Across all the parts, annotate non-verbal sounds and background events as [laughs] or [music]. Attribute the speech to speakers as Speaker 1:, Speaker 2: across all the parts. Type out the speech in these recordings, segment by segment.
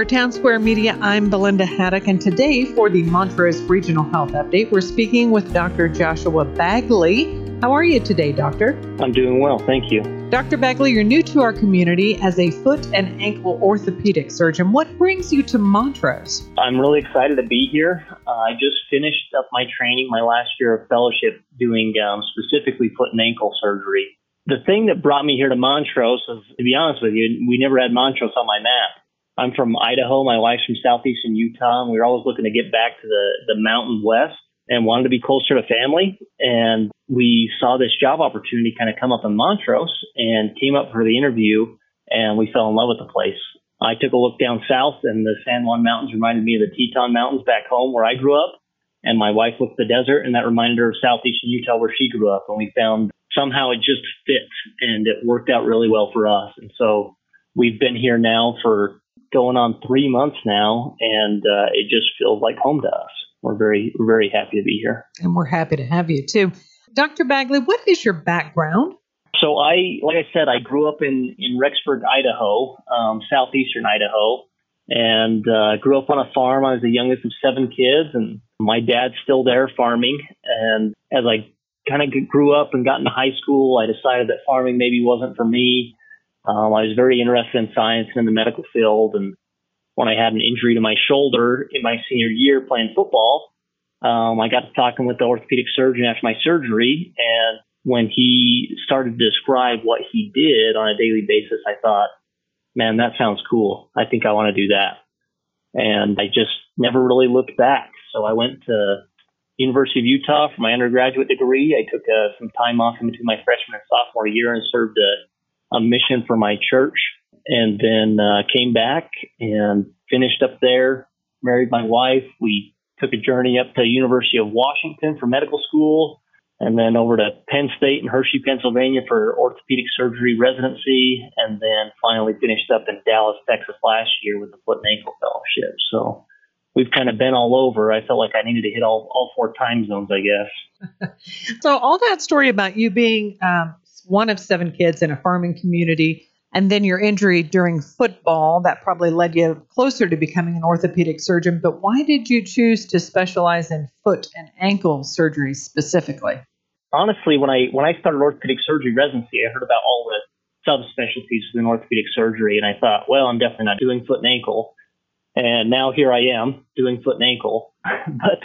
Speaker 1: For Town Square Media, I'm Belinda Haddock, and today for the Montrose Regional Health Update, we're speaking with Dr. Joshua Bagley. How are you today, Doctor?
Speaker 2: I'm doing well, thank you.
Speaker 1: Dr. Bagley, you're new to our community as a foot and ankle orthopedic surgeon. What brings you to Montrose?
Speaker 2: I'm really excited to be here. Uh, I just finished up my training, my last year of fellowship, doing um, specifically foot and ankle surgery. The thing that brought me here to Montrose is, to be honest with you, we never had Montrose on my map. I'm from Idaho. My wife's from southeastern Utah, and we were always looking to get back to the, the mountain west and wanted to be closer to family. And we saw this job opportunity kind of come up in Montrose and came up for the interview, and we fell in love with the place. I took a look down south, and the San Juan Mountains reminded me of the Teton Mountains back home where I grew up. And my wife looked at the desert, and that reminded her of southeastern Utah where she grew up. And we found somehow it just fit, and it worked out really well for us. And so we've been here now for going on three months now, and uh, it just feels like home to us. We're very, we're very happy to be here.
Speaker 1: And we're happy to have you too. Dr. Bagley, what is your background?
Speaker 2: So I, like I said, I grew up in in Rexburg, Idaho, um, southeastern Idaho, and uh, grew up on a farm. I was the youngest of seven kids, and my dad's still there farming. And as I kind of grew up and got into high school, I decided that farming maybe wasn't for me. Um, I was very interested in science and in the medical field. And when I had an injury to my shoulder in my senior year playing football, um, I got to talking with the orthopedic surgeon after my surgery. And when he started to describe what he did on a daily basis, I thought, man, that sounds cool. I think I want to do that. And I just never really looked back. So I went to University of Utah for my undergraduate degree. I took uh, some time off in between my freshman and sophomore year and served a a mission for my church and then uh, came back and finished up there, married my wife. We took a journey up to University of Washington for medical school and then over to Penn State in Hershey, Pennsylvania for orthopedic surgery residency, and then finally finished up in Dallas, Texas last year with the foot and ankle fellowship. So we've kind of been all over. I felt like I needed to hit all, all four time zones, I guess. [laughs]
Speaker 1: so all that story about you being um, one of seven kids in a farming community, and then your injury during football that probably led you closer to becoming an orthopedic surgeon. But why did you choose to specialize in foot and ankle surgery specifically?
Speaker 2: Honestly, when I when I started orthopedic surgery residency, I heard about all the subspecialties within orthopedic surgery, and I thought, well, I'm definitely not doing foot and ankle. And now here I am doing foot and ankle. [laughs] but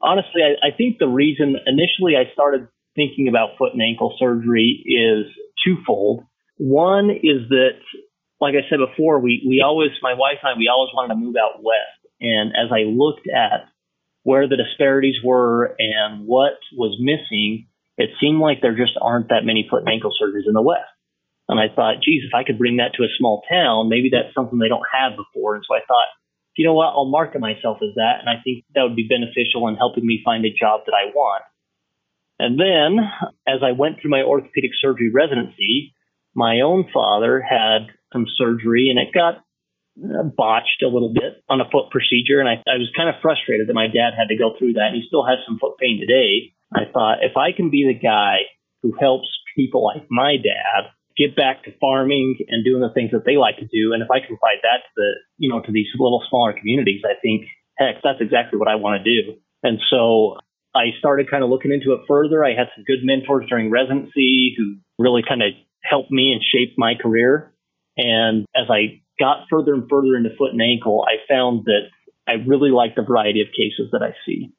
Speaker 2: honestly, I, I think the reason initially I started thinking about foot and ankle surgery is twofold. One is that, like I said before, we, we always, my wife and I, we always wanted to move out west. And as I looked at where the disparities were and what was missing, it seemed like there just aren't that many foot and ankle surgeries in the West. And I thought, geez, if I could bring that to a small town, maybe that's something they don't have before. And so I thought, you know what, I'll market myself as that. And I think that would be beneficial in helping me find a job that I want. And then, as I went through my orthopedic surgery residency, my own father had some surgery and it got uh, botched a little bit on a foot procedure. And I, I was kind of frustrated that my dad had to go through that. He still has some foot pain today. I thought if I can be the guy who helps people like my dad get back to farming and doing the things that they like to do, and if I can provide that to the, you know, to these little smaller communities, I think, heck, that's exactly what I want to do. And so I started kind of looking into it further. I had some good mentors during residency who really kind of helped me and shaped my career. And as I got further and further into foot and ankle, I found that I really like the variety of cases that I see.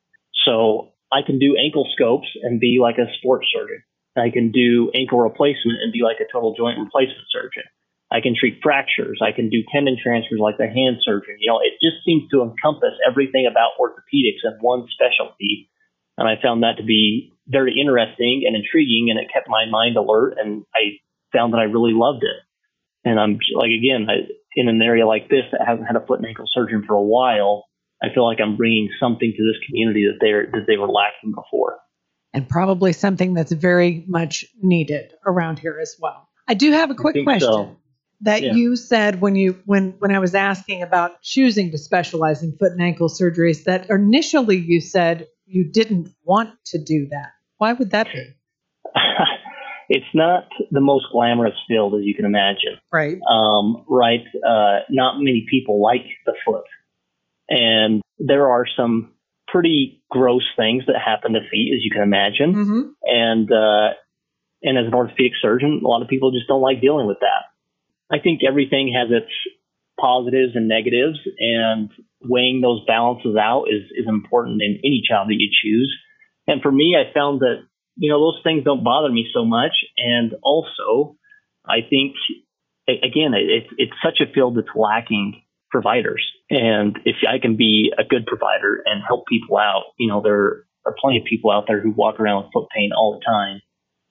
Speaker 2: So I can do ankle scopes and be like a sports surgeon. I can do ankle replacement and be like a total joint replacement surgeon. I can treat fractures. I can do tendon transfers like the hand surgeon. You know, it just seems to encompass everything about orthopedics in one specialty and I found that to be very interesting and intriguing, and it kept my mind alert. And I found that I really loved it. And I'm like, again, I, in an area like this that hasn't had a foot and ankle surgeon for a while, I feel like I'm bringing something to this community that they that they were lacking before.
Speaker 1: And probably something that's very much needed around here as well. I do have a quick question. So. That yeah. you said when you when when I was asking about choosing to specialize in foot and ankle surgeries, that initially you said you didn't want to do that. Why would that be? [laughs]
Speaker 2: it's not the most glamorous field as you can imagine.
Speaker 1: Right.
Speaker 2: Um, right. Uh, not many people like the foot. And there are some pretty gross things that happen to feet, as you can imagine.
Speaker 1: Mm-hmm.
Speaker 2: And, uh, and as an orthopedic surgeon, a lot of people just don't like dealing with that. I think everything has its positives and negatives, and weighing those balances out is, is important in any job that you choose. And for me, I found that, you know, those things don't bother me so much. And also, I think, again, it's, it's such a field that's lacking providers. And if I can be a good provider and help people out, you know, there are plenty of people out there who walk around with foot pain all the time.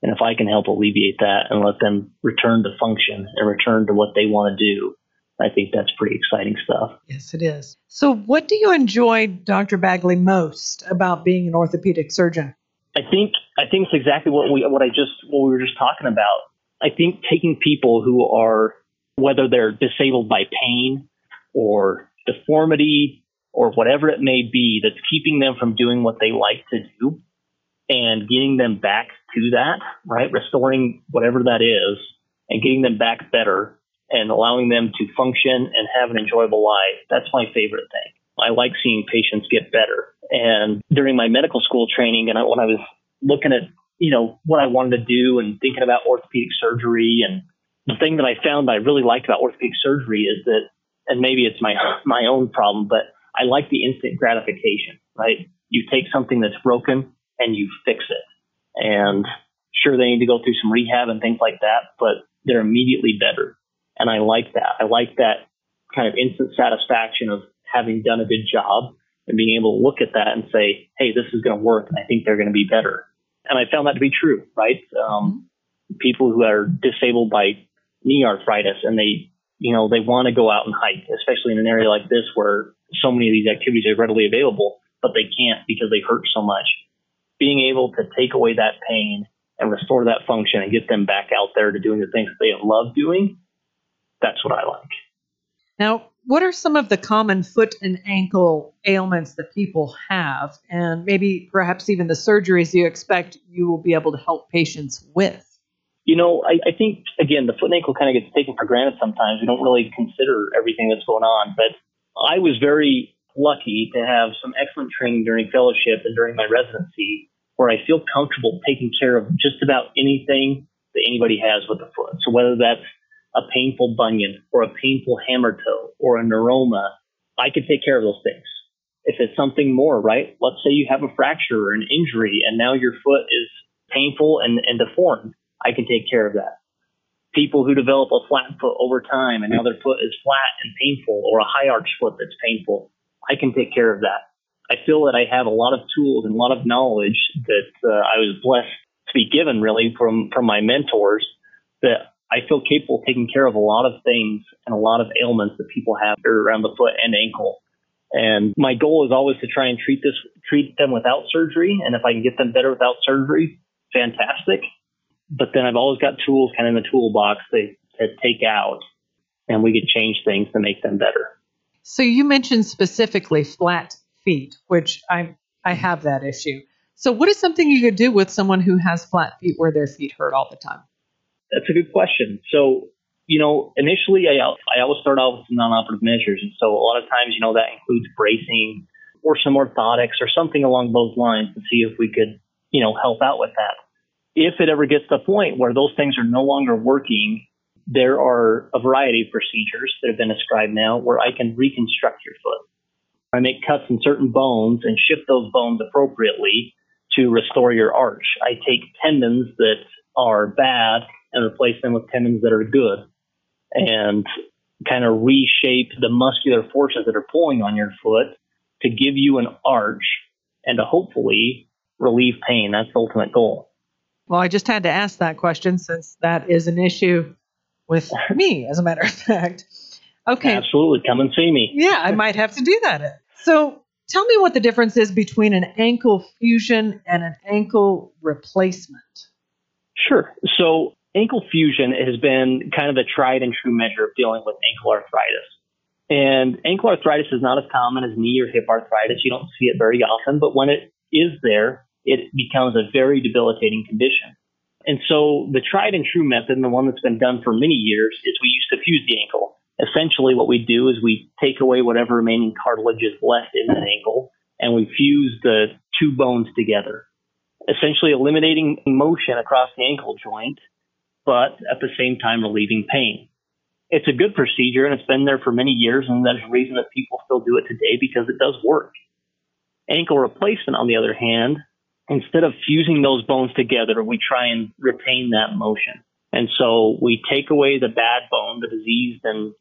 Speaker 2: And if I can help alleviate that and let them return to function and return to what they want to do, I think that's pretty exciting stuff.
Speaker 1: Yes, it is. So, what do you enjoy, Dr. Bagley, most about being an orthopedic surgeon?
Speaker 2: I think I think it's exactly what we what I just what we were just talking about. I think taking people who are whether they're disabled by pain or deformity or whatever it may be that's keeping them from doing what they like to do and getting them back to that, right? Restoring whatever that is and getting them back better and allowing them to function and have an enjoyable life. That's my favorite thing. I like seeing patients get better. And during my medical school training, and I, when I was looking at, you know, what I wanted to do and thinking about orthopedic surgery, and the thing that I found I really liked about orthopedic surgery is that, and maybe it's my my own problem, but I like the instant gratification. Right? You take something that's broken and you fix it, and sure they need to go through some rehab and things like that, but they're immediately better. And I like that. I like that kind of instant satisfaction of having done a good job and being able to look at that and say, hey, this is going to work and I think they're going to be better. And I found that to be true, right? Um, people who are disabled by knee arthritis and they, you know, they want to go out and hike, especially in an area like this where so many of these activities are readily available, but they can't because they hurt so much. Being able to take away that pain and restore that function and get them back out there to doing the things that they love doing that's what I like.
Speaker 1: Now, what are some of the common foot and ankle ailments that people have, and maybe perhaps even the surgeries you expect you will be able to help patients with?
Speaker 2: You know, I, I think, again, the foot and ankle kind of gets taken for granted sometimes. We don't really consider everything that's going on. But I was very lucky to have some excellent training during fellowship and during my residency where I feel comfortable taking care of just about anything that anybody has with the foot. So whether that's a painful bunion or a painful hammer toe or a neuroma, I can take care of those things. If it's something more, right? Let's say you have a fracture or an injury and now your foot is painful and, and deformed. I can take care of that. People who develop a flat foot over time and now their foot is flat and painful or a high arch foot that's painful, I can take care of that. I feel that I have a lot of tools and a lot of knowledge that uh, I was blessed to be given really from, from my mentors that I feel capable of taking care of a lot of things and a lot of ailments that people have around the foot and ankle. And my goal is always to try and treat this, treat them without surgery. And if I can get them better without surgery, fantastic. But then I've always got tools kind of in the toolbox to, to take out and we could change things to make them better.
Speaker 1: So you mentioned specifically flat feet, which I, I have that issue. So what is something you could do with someone who has flat feet where their feet hurt all the time?
Speaker 2: That's a good question. So, you know, initially I, I always start out with some non-operative measures. And so a lot of times, you know, that includes bracing or some orthotics or something along those lines to see if we could, you know, help out with that. If it ever gets to the point where those things are no longer working, there are a variety of procedures that have been described now where I can reconstruct your foot. I make cuts in certain bones and shift those bones appropriately to restore your arch. I take tendons that are bad and replace them with tendons that are good and kind of reshape the muscular forces that are pulling on your foot to give you an arch and to hopefully relieve pain. That's the ultimate goal.
Speaker 1: Well, I just had to ask that question since that is an issue with [laughs] me, as a matter of fact. Okay.
Speaker 2: Absolutely. Come and see me.
Speaker 1: yeah, I might have to do that. So tell me what the difference is between an ankle fusion and an ankle replacement.
Speaker 2: Sure. So ankle fusion has been kind of the tried and true measure of dealing with ankle arthritis. And ankle arthritis is not as common as knee or hip arthritis. You don't see it very often, but when it is there, it becomes a very debilitating condition. And so the tried and true method, and the one that's been done for many years, is we used to fuse the ankle. Essentially, what we do is we take away whatever remaining cartilage is left in that ankle, and we fuse the two bones together, essentially eliminating motion across the ankle joint, but at the same time relieving pain. It's a good procedure, and it's been there for many years, and there's a reason that people still do it today because it does work. Ankle replacement, on the other hand, instead of fusing those bones together, we try and retain that motion. And so we take away the bad bone, the diseased and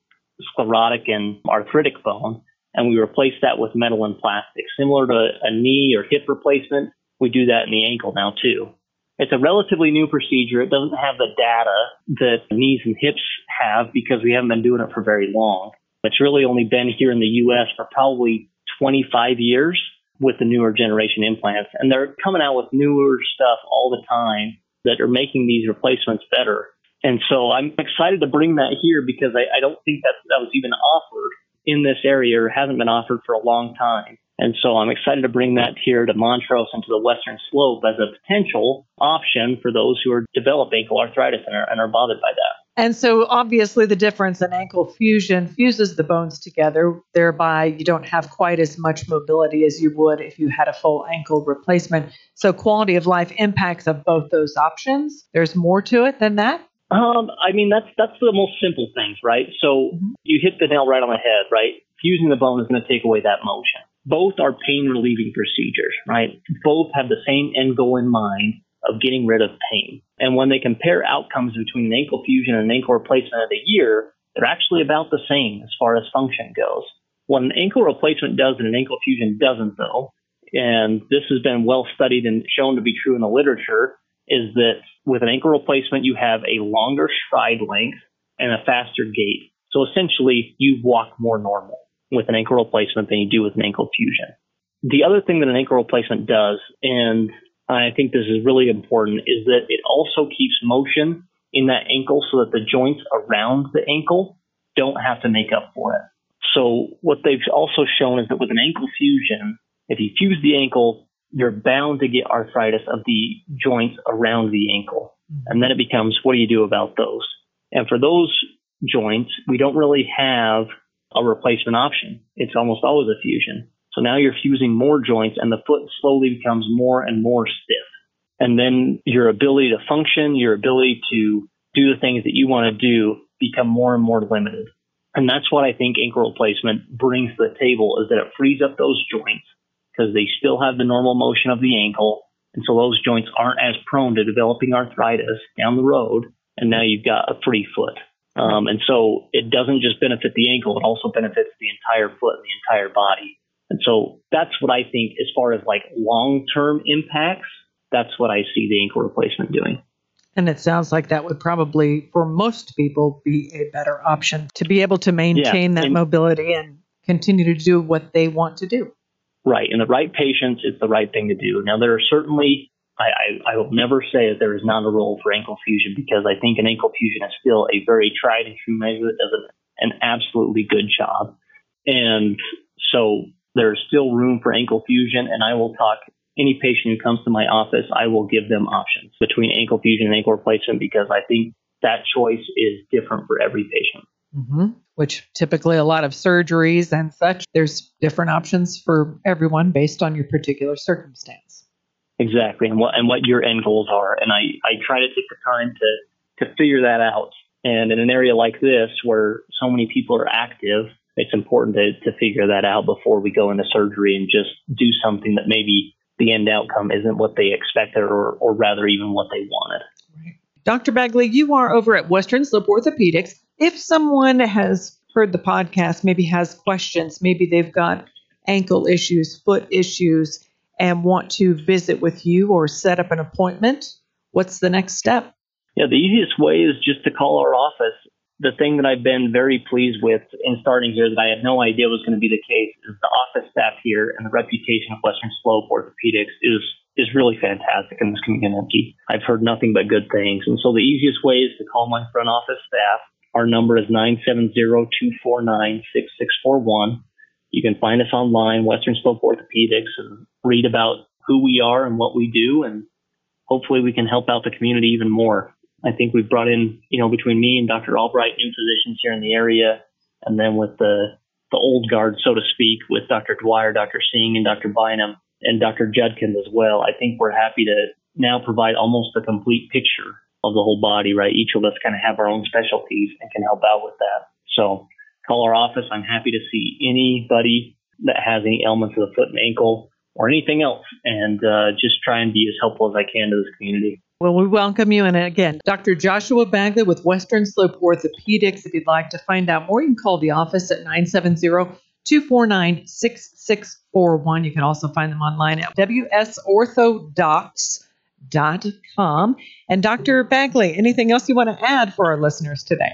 Speaker 2: sclerotic and arthritic bone, and we replace that with metal and plastic. Similar to a knee or hip replacement, we do that in the ankle now too. It's a relatively new procedure. It doesn't have the data that knees and hips have because we haven't been doing it for very long. It's really only been here in the U.S. for probably 25 years with the newer generation implants. And they're coming out with newer stuff all the time that are making these replacements better. And so I'm excited to bring that here because I, I don't think that that was even offered in this area or hasn't been offered for a long time. And so I'm excited to bring that here to Montrose and to the Western Slope as a potential option for those who are develop ankle arthritis and are, and are bothered by that.
Speaker 1: And so, obviously, the difference in ankle fusion fuses the bones together, thereby, you don't have quite as much mobility as you would if you had a full ankle replacement. So, quality of life impacts of both those options. There's more to it than that.
Speaker 2: Um, I mean, that's that's the most simple things, right? So, mm-hmm. you hit the nail right on the head, right? Fusing the bone is going to take away that motion. Both are pain relieving procedures, right? Both have the same end goal in mind of getting rid of pain. And when they compare outcomes between an ankle fusion and an ankle replacement of the year, they're actually about the same as far as function goes. What an ankle replacement does and an ankle fusion doesn't, though, and this has been well studied and shown to be true in the literature, is that with an ankle replacement, you have a longer stride length and a faster gait. So essentially, you walk more normal with an ankle replacement than you do with an ankle fusion. The other thing that an ankle replacement does, and I think this is really important, is that it also keeps motion in that ankle so that the joints around the ankle don't have to make up for it. So what they've also shown is that with an ankle fusion, if you fuse the ankle, you're bound to get arthritis of the joints around the ankle. Mm-hmm. And then it becomes, what do you do about those? And for those joints, we don't really have a replacement option. It's almost always a fusion. So now you're fusing more joints and the foot slowly becomes more and more stiff. And then your ability to function, your ability to do the things that you want to do become more and more limited. And that's what I think ankle replacement brings to the table is that it frees up those joints because they still have the normal motion of the ankle. And so those joints aren't as prone to developing arthritis down the road. And now you've got a free foot. Um, and so it doesn't just benefit the ankle, it also benefits the entire foot and the entire body. And so that's what I think as far as like long term impacts, that's what I see the ankle replacement doing.
Speaker 1: And it sounds like that would probably, for most people, be a better option to be able to maintain yeah, that and, mobility and continue to do what they want to do.
Speaker 2: Right. In the right patients, it's the right thing to do. Now, there are certainly, I, I, I will never say that there is not a role for ankle fusion because I think an ankle fusion is still a very tried and true measure that does an, an absolutely good job. And so there's still room for ankle fusion, and I will talk any patient who comes to my office, I will give them options between ankle fusion and ankle replacement because I think that choice is different for every patient.
Speaker 1: Mm-hmm. Which typically a lot of surgeries and such, there's different options for everyone based on your particular circumstance.
Speaker 2: Exactly, and what and what your end goals are, and I I try to take the time to to figure that out. And in an area like this where so many people are active, it's important to, to figure that out before we go into surgery and just do something that maybe the end outcome isn't what they expected or, or rather even what they wanted.
Speaker 1: Dr. Bagley, you are over at Western Slope Orthopedics. If someone has heard the podcast, maybe has questions, maybe they've got ankle issues, foot issues, and want to visit with you or set up an appointment, what's the next step?
Speaker 2: Yeah, the easiest way is just to call our office the thing that I've been very pleased with in starting here that I had no idea was going to be the case is the office staff here and the reputation of Western Slope Orthopedics is is really fantastic in this community. I've heard nothing but good things. And so the easiest way is to call my front office staff. Our number is 970-249-6641. You can find us online, Western Slope Orthopedics, and read about who we are and what we do. And hopefully we can help out the community even more. I think we've brought in, you know, between me and Dr. Albright, new physicians here in the area, and then with the the old guard, so to speak, with Dr. Dwyer, Dr. Singh, and Dr. Bynum, and Dr. Judkins as well. I think we're happy to now provide almost a complete picture of the whole body, right? Each of us kind of have our own specialties and can help out with that. So call our office. I'm happy to see anybody that has any ailments of the foot and ankle or anything else and uh, just try and be as helpful as I can to this community.
Speaker 1: Well, we welcome you. And again, Dr. Joshua Bagley with Western Slope Orthopedics. If you'd like to find out more, you can call the office at 970 249 6641. You can also find them online at wsorthodocs.com. And Dr. Bagley, anything else you want to add for our listeners today?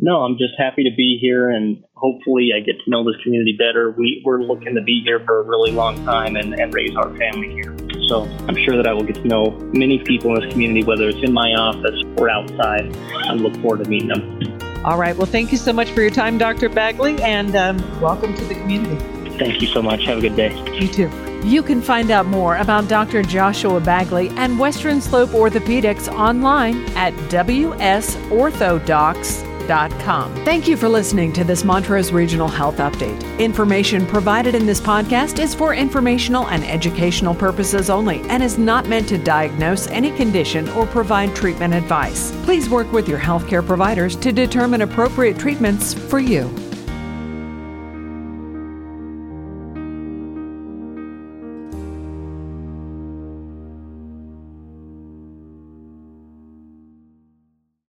Speaker 2: No, I'm just happy to be here and hopefully I get to know this community better. We, we're looking to be here for a really long time and, and raise our family here. So I'm sure that I will get to know many people in this community, whether it's in my office or outside. I look forward to meeting them.
Speaker 1: All right. Well, thank you so much for your time, Dr. Bagley, and um, welcome to the community.
Speaker 2: Thank you so much. Have a good day.
Speaker 1: You too.
Speaker 3: You can find out more about Dr. Joshua Bagley and Western Slope Orthopedics online at wsorthodocs.com Thank you for listening to this Montrose Regional Health Update. Information provided in this podcast is for informational and educational purposes only and is not meant to diagnose any condition or provide treatment advice. Please work with your healthcare providers to determine appropriate treatments for you.